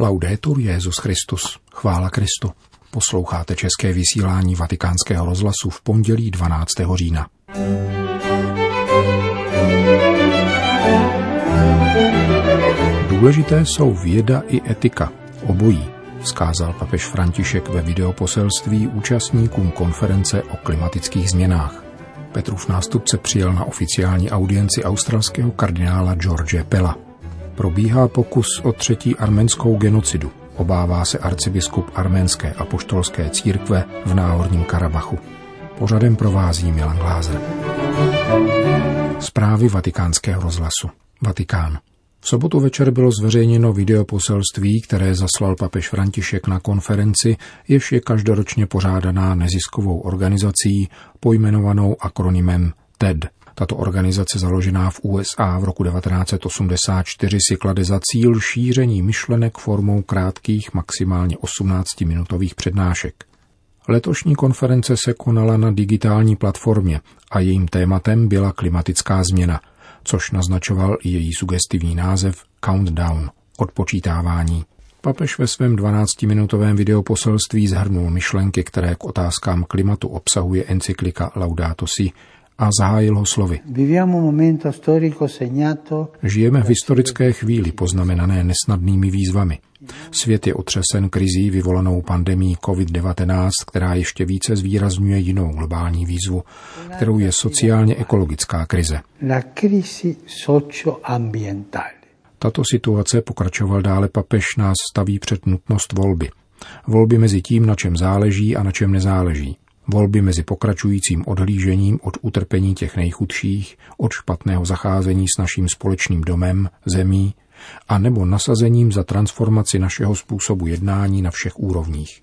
Laudetur Jezus Christus. Chvála Kristu. Posloucháte české vysílání Vatikánského rozhlasu v pondělí 12. října. Důležité jsou věda i etika, obojí, vzkázal papež František ve videoposelství účastníkům konference o klimatických změnách. Petrův nástupce přijel na oficiální audienci australského kardinála George Pella. Probíhá pokus o třetí arménskou genocidu. Obává se arcibiskup arménské apoštolské církve v náhorním Karabachu. Pořadem provází Milan Glázer. Zprávy vatikánského rozhlasu. Vatikán. V sobotu večer bylo zveřejněno videoposelství, které zaslal papež František na konferenci, jež je každoročně pořádaná neziskovou organizací pojmenovanou akronymem TED. Tato organizace založená v USA v roku 1984 si klade za cíl šíření myšlenek formou krátkých, maximálně 18-minutových přednášek. Letošní konference se konala na digitální platformě a jejím tématem byla klimatická změna, což naznačoval i její sugestivní název Countdown, odpočítávání. Papež ve svém 12-minutovém videoposelství zhrnul myšlenky, které k otázkám klimatu obsahuje encyklika Laudato Si, a zahájil ho slovy. Žijeme v historické chvíli poznamenané nesnadnými výzvami. Svět je otřesen krizí vyvolanou pandemí COVID-19, která ještě více zvýrazňuje jinou globální výzvu, kterou je sociálně-ekologická krize. Tato situace, pokračoval dále papež, nás staví před nutnost volby. Volby mezi tím, na čem záleží a na čem nezáleží. Volby mezi pokračujícím odhlížením od utrpení těch nejchudších, od špatného zacházení s naším společným domem, zemí, a nebo nasazením za transformaci našeho způsobu jednání na všech úrovních.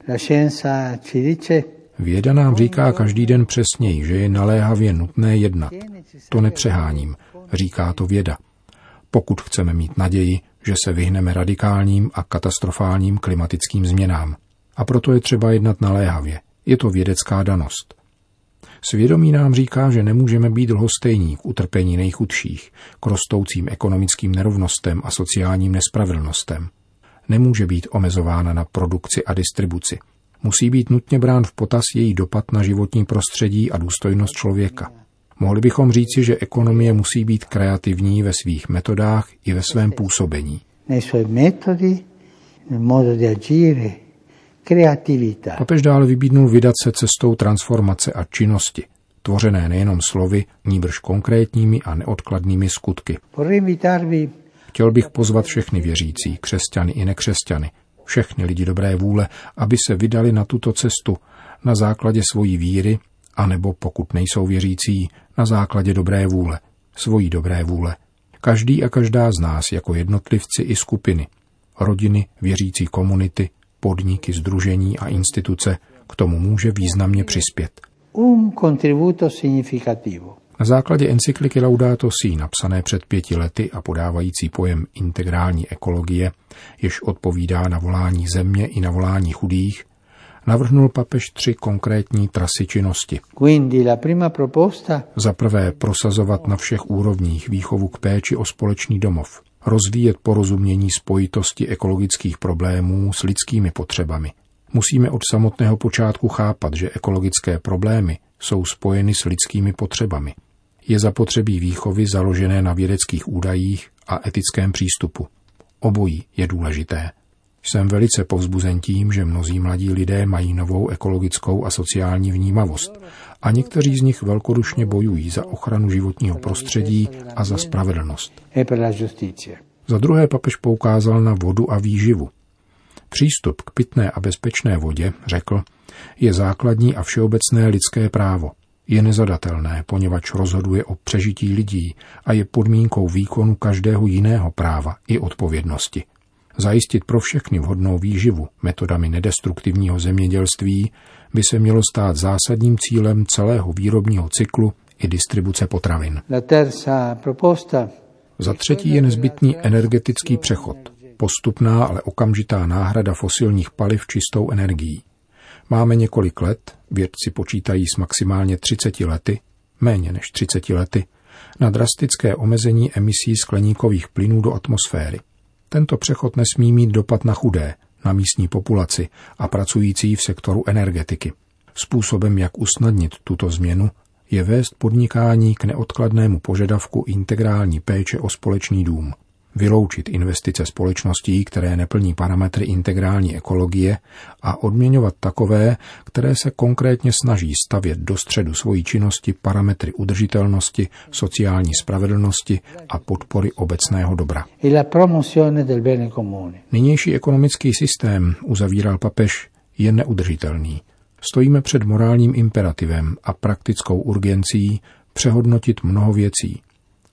Věda nám říká každý den přesněji, že je naléhavě nutné jednat. To nepřeháním, říká to věda. Pokud chceme mít naději, že se vyhneme radikálním a katastrofálním klimatickým změnám. A proto je třeba jednat naléhavě, je to vědecká danost. Svědomí nám říká, že nemůžeme být lhostejní k utrpení nejchudších, k rostoucím ekonomickým nerovnostem a sociálním nespravedlnostem. Nemůže být omezována na produkci a distribuci. Musí být nutně brán v potaz její dopad na životní prostředí a důstojnost člověka. Mohli bychom říci, že ekonomie musí být kreativní ve svých metodách i ve svém působení. Nei suoi metodi, nel modo di agire. Papež dále vybídnul vydat se cestou transformace a činnosti, tvořené nejenom slovy, níbrž konkrétními a neodkladnými skutky. Chtěl bych pozvat všechny věřící, křesťany i nekřesťany, všechny lidi dobré vůle, aby se vydali na tuto cestu na základě svojí víry, anebo pokud nejsou věřící, na základě dobré vůle, svojí dobré vůle. Každý a každá z nás jako jednotlivci i skupiny, rodiny, věřící komunity, podniky, združení a instituce k tomu může významně přispět. Un contributo significativo. Na základě encykliky Laudato Si, napsané před pěti lety a podávající pojem integrální ekologie, jež odpovídá na volání země i na volání chudých, navrhnul papež tři konkrétní trasy činnosti. Za prvé prosazovat na všech úrovních výchovu k péči o společný domov rozvíjet porozumění spojitosti ekologických problémů s lidskými potřebami. Musíme od samotného počátku chápat, že ekologické problémy jsou spojeny s lidskými potřebami. Je zapotřebí výchovy založené na vědeckých údajích a etickém přístupu. Obojí je důležité. Jsem velice povzbuzen tím, že mnozí mladí lidé mají novou ekologickou a sociální vnímavost a někteří z nich velkodušně bojují za ochranu životního prostředí a za spravedlnost. Za druhé papež poukázal na vodu a výživu. Přístup k pitné a bezpečné vodě, řekl, je základní a všeobecné lidské právo. Je nezadatelné, poněvadž rozhoduje o přežití lidí a je podmínkou výkonu každého jiného práva i odpovědnosti. Zajistit pro všechny vhodnou výživu metodami nedestruktivního zemědělství by se mělo stát zásadním cílem celého výrobního cyklu i distribuce potravin. Za třetí je nezbytný energetický přechod, postupná, ale okamžitá náhrada fosilních paliv čistou energií. Máme několik let, vědci počítají s maximálně 30 lety, méně než 30 lety, na drastické omezení emisí skleníkových plynů do atmosféry. Tento přechod nesmí mít dopad na chudé, na místní populaci a pracující v sektoru energetiky. Způsobem, jak usnadnit tuto změnu, je vést podnikání k neodkladnému požadavku integrální péče o společný dům, vyloučit investice společností, které neplní parametry integrální ekologie a odměňovat takové, které se konkrétně snaží stavět do středu svojí činnosti parametry udržitelnosti, sociální spravedlnosti a podpory obecného dobra. E Nynější ekonomický systém, uzavíral papež, je neudržitelný. Stojíme před morálním imperativem a praktickou urgencí přehodnotit mnoho věcí.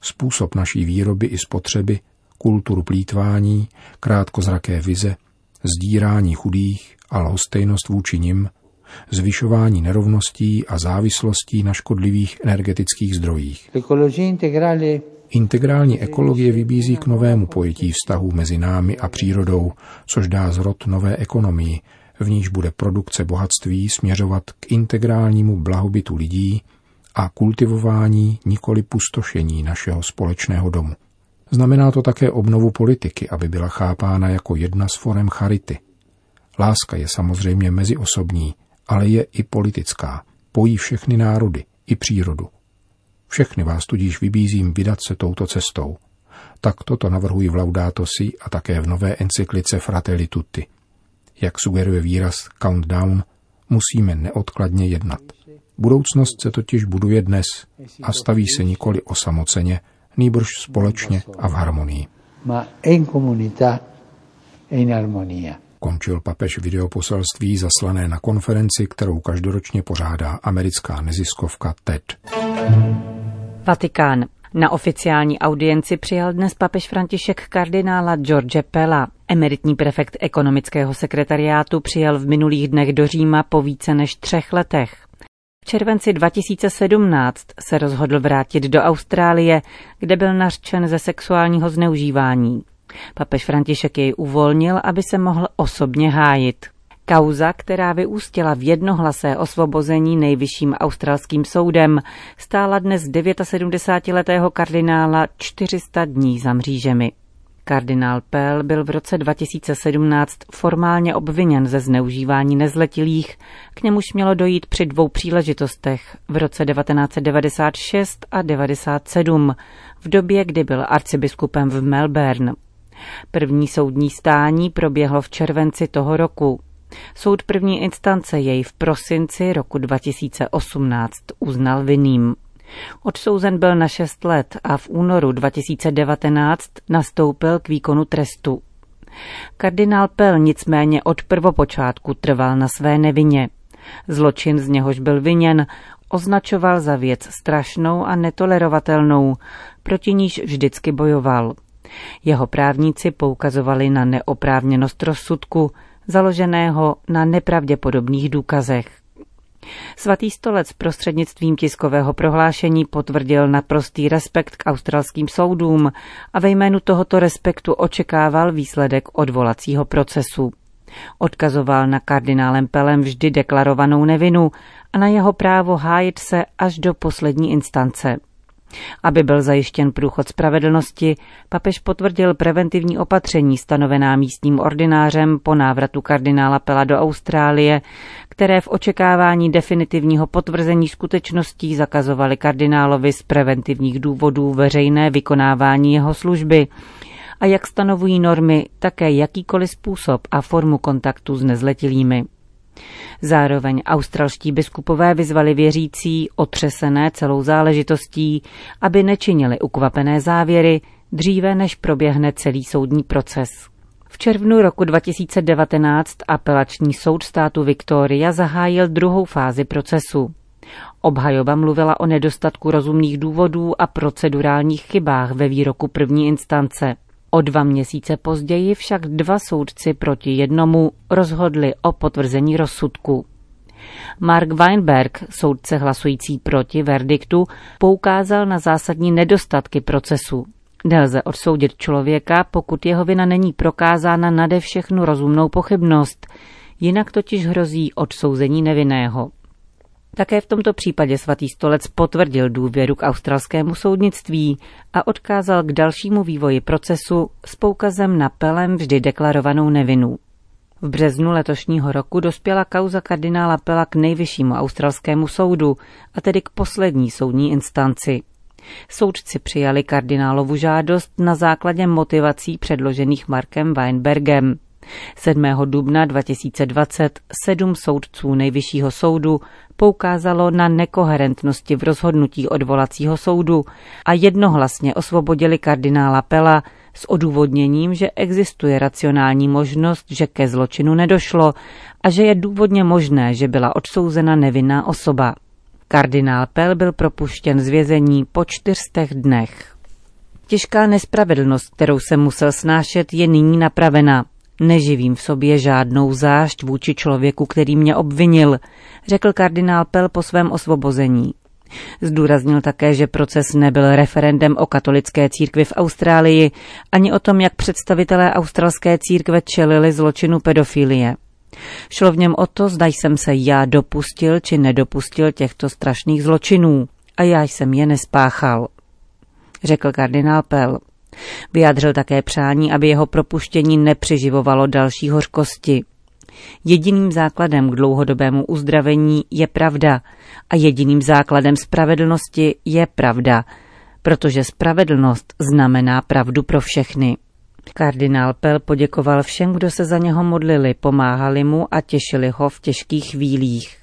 Způsob naší výroby i spotřeby, kulturu plítvání, krátkozraké vize, zdírání chudých a lhostejnost vůči nim, zvyšování nerovností a závislostí na škodlivých energetických zdrojích. Integrální ekologie vybízí k novému pojetí vztahu mezi námi a přírodou, což dá zrod nové ekonomii, v níž bude produkce bohatství směřovat k integrálnímu blahobytu lidí a kultivování nikoli pustošení našeho společného domu. Znamená to také obnovu politiky, aby byla chápána jako jedna z forem charity. Láska je samozřejmě meziosobní, ale je i politická. Pojí všechny národy, i přírodu. Všechny vás tudíž vybízím vydat se touto cestou. Tak toto navrhuji v Laudato Si a také v nové encyklice Fratelli Tutti. Jak sugeruje výraz countdown, musíme neodkladně jednat. Budoucnost se totiž buduje dnes a staví se nikoli osamoceně, nýbrž společně a v harmonii. Končil papež videoposelství zaslané na konferenci, kterou každoročně pořádá americká neziskovka TED. Vatikán. Na oficiální audienci přijal dnes papež František kardinála George Pella. Emeritní prefekt ekonomického sekretariátu přijel v minulých dnech do Říma po více než třech letech červenci 2017 se rozhodl vrátit do Austrálie, kde byl nařčen ze sexuálního zneužívání. Papež František jej uvolnil, aby se mohl osobně hájit. Kauza, která vyústila v jednohlasé osvobození nejvyšším australským soudem, stála dnes 79-letého kardinála 400 dní za mřížemi. Kardinál Pell byl v roce 2017 formálně obviněn ze zneužívání nezletilých, k němuž mělo dojít při dvou příležitostech v roce 1996 a 1997, v době, kdy byl arcibiskupem v Melbourne. První soudní stání proběhlo v červenci toho roku. Soud první instance jej v prosinci roku 2018 uznal vinným. Odsouzen byl na 6 let a v únoru 2019 nastoupil k výkonu trestu. Kardinál Pell nicméně od prvopočátku trval na své nevině. Zločin, z něhož byl viněn, označoval za věc strašnou a netolerovatelnou, proti níž vždycky bojoval. Jeho právníci poukazovali na neoprávněnost rozsudku, založeného na nepravděpodobných důkazech. Svatý stolec prostřednictvím tiskového prohlášení potvrdil naprostý respekt k australským soudům a ve jménu tohoto respektu očekával výsledek odvolacího procesu. Odkazoval na kardinálem Pelem vždy deklarovanou nevinu a na jeho právo hájit se až do poslední instance. Aby byl zajištěn průchod spravedlnosti, papež potvrdil preventivní opatření stanovená místním ordinářem po návratu kardinála Pela do Austrálie, které v očekávání definitivního potvrzení skutečností zakazovali kardinálovi z preventivních důvodů veřejné vykonávání jeho služby a jak stanovují normy, také jakýkoliv způsob a formu kontaktu s nezletilými. Zároveň australští biskupové vyzvali věřící, otřesené celou záležitostí, aby nečinili ukvapené závěry dříve, než proběhne celý soudní proces. V červnu roku 2019 apelační soud státu Victoria zahájil druhou fázi procesu. Obhajoba mluvila o nedostatku rozumných důvodů a procedurálních chybách ve výroku první instance. O dva měsíce později však dva soudci proti jednomu rozhodli o potvrzení rozsudku. Mark Weinberg, soudce hlasující proti verdiktu, poukázal na zásadní nedostatky procesu. Nelze odsoudit člověka, pokud jeho vina není prokázána nade všechnu rozumnou pochybnost, jinak totiž hrozí odsouzení nevinného. Také v tomto případě svatý stolec potvrdil důvěru k australskému soudnictví a odkázal k dalšímu vývoji procesu s poukazem na Pelem vždy deklarovanou nevinu. V březnu letošního roku dospěla kauza kardinála Pela k nejvyššímu australskému soudu, a tedy k poslední soudní instanci. Soudci přijali kardinálovu žádost na základě motivací předložených Markem Weinbergem. 7. dubna 2020 sedm soudců nejvyššího soudu poukázalo na nekoherentnosti v rozhodnutí odvolacího soudu a jednohlasně osvobodili kardinála Pela s odůvodněním, že existuje racionální možnost, že ke zločinu nedošlo a že je důvodně možné, že byla odsouzena nevinná osoba. Kardinál Pel byl propuštěn z vězení po čtyřstech dnech. Těžká nespravedlnost, kterou se musel snášet, je nyní napravena. Neživím v sobě žádnou zášť vůči člověku, který mě obvinil, řekl kardinál Pel po svém osvobození. Zdůraznil také, že proces nebyl referendem o katolické církvi v Austrálii, ani o tom, jak představitelé australské církve čelili zločinu pedofilie. Šlo v něm o to, zda jsem se já dopustil či nedopustil těchto strašných zločinů a já jsem je nespáchal, řekl kardinál Pell. Vyjádřil také přání, aby jeho propuštění nepřiživovalo další hořkosti. Jediným základem k dlouhodobému uzdravení je pravda a jediným základem spravedlnosti je pravda, protože spravedlnost znamená pravdu pro všechny. Kardinál Pel poděkoval všem, kdo se za něho modlili, pomáhali mu a těšili ho v těžkých chvílích.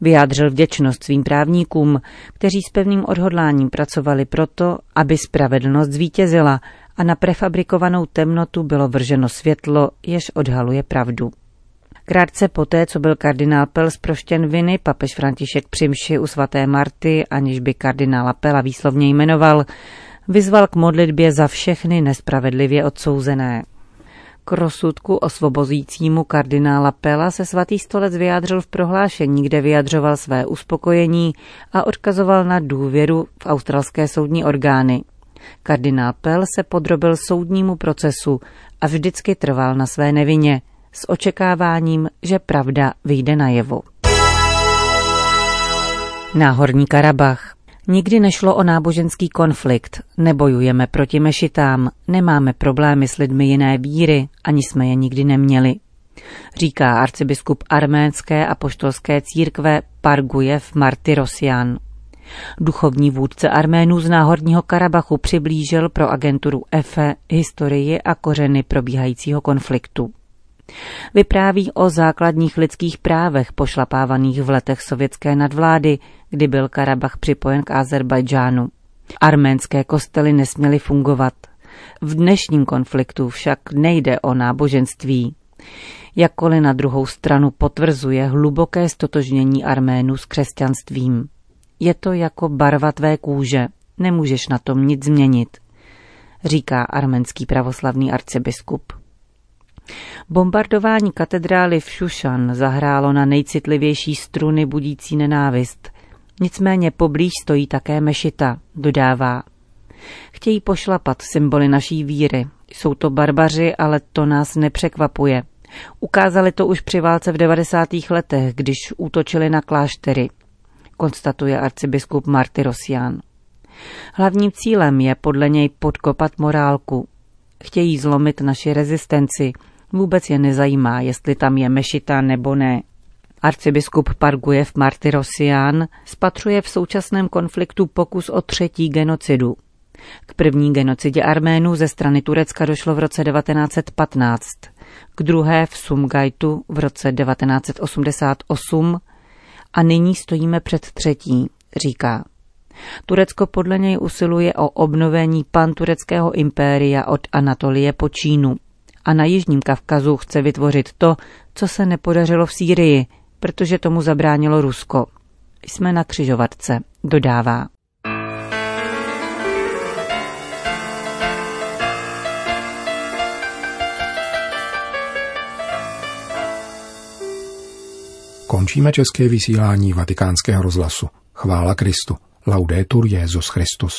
Vyjádřil vděčnost svým právníkům, kteří s pevným odhodláním pracovali proto, aby spravedlnost zvítězila a na prefabrikovanou temnotu bylo vrženo světlo, jež odhaluje pravdu. Krátce poté, co byl kardinál Pel zproštěn viny, papež František při u svaté Marty, aniž by kardinála Pela výslovně jmenoval, vyzval k modlitbě za všechny nespravedlivě odsouzené. K rozsudku osvobozujícímu kardinála Pela se svatý stolec vyjádřil v prohlášení, kde vyjadřoval své uspokojení a odkazoval na důvěru v australské soudní orgány. Kardinál Pel se podrobil soudnímu procesu a vždycky trval na své nevině, s očekáváním, že pravda vyjde najevo. Náhorní Karabach Nikdy nešlo o náboženský konflikt, nebojujeme proti mešitám, nemáme problémy s lidmi jiné víry, ani jsme je nikdy neměli. Říká arcibiskup arménské a poštolské církve Pargujev Martyrosian. Duchovní vůdce Arménů z Náhorního Karabachu přiblížil pro agenturu EFE historii a kořeny probíhajícího konfliktu. Vypráví o základních lidských právech pošlapávaných v letech sovětské nadvlády, kdy byl Karabach připojen k Azerbajdžánu. Arménské kostely nesměly fungovat. V dnešním konfliktu však nejde o náboženství. Jakkoliv na druhou stranu potvrzuje hluboké stotožnění Arménů s křesťanstvím. Je to jako barva tvé kůže, nemůžeš na tom nic změnit, říká arménský pravoslavný arcibiskup. Bombardování katedrály v Šušan zahrálo na nejcitlivější struny budící nenávist. Nicméně poblíž stojí také mešita, dodává. Chtějí pošlapat symboly naší víry. Jsou to barbaři, ale to nás nepřekvapuje. Ukázali to už při válce v 90. letech, když útočili na kláštery, konstatuje arcibiskup Marty Rosian. Hlavním cílem je podle něj podkopat morálku. Chtějí zlomit naši rezistenci, Vůbec je nezajímá, jestli tam je mešita nebo ne. Arcibiskup Pargujev Martyrosian spatřuje v současném konfliktu pokus o třetí genocidu. K první genocidě Arménů ze strany Turecka došlo v roce 1915, k druhé v Sumgajtu v roce 1988 a nyní stojíme před třetí, říká. Turecko podle něj usiluje o obnovení pantureckého impéria od Anatolie po Čínu a na Jižním Kavkazu chce vytvořit to, co se nepodařilo v Sýrii, protože tomu zabránilo Rusko. Jsme na křižovatce, dodává. Končíme české vysílání vatikánského rozhlasu. Chvála Kristu. Laudetur Jezus Christus.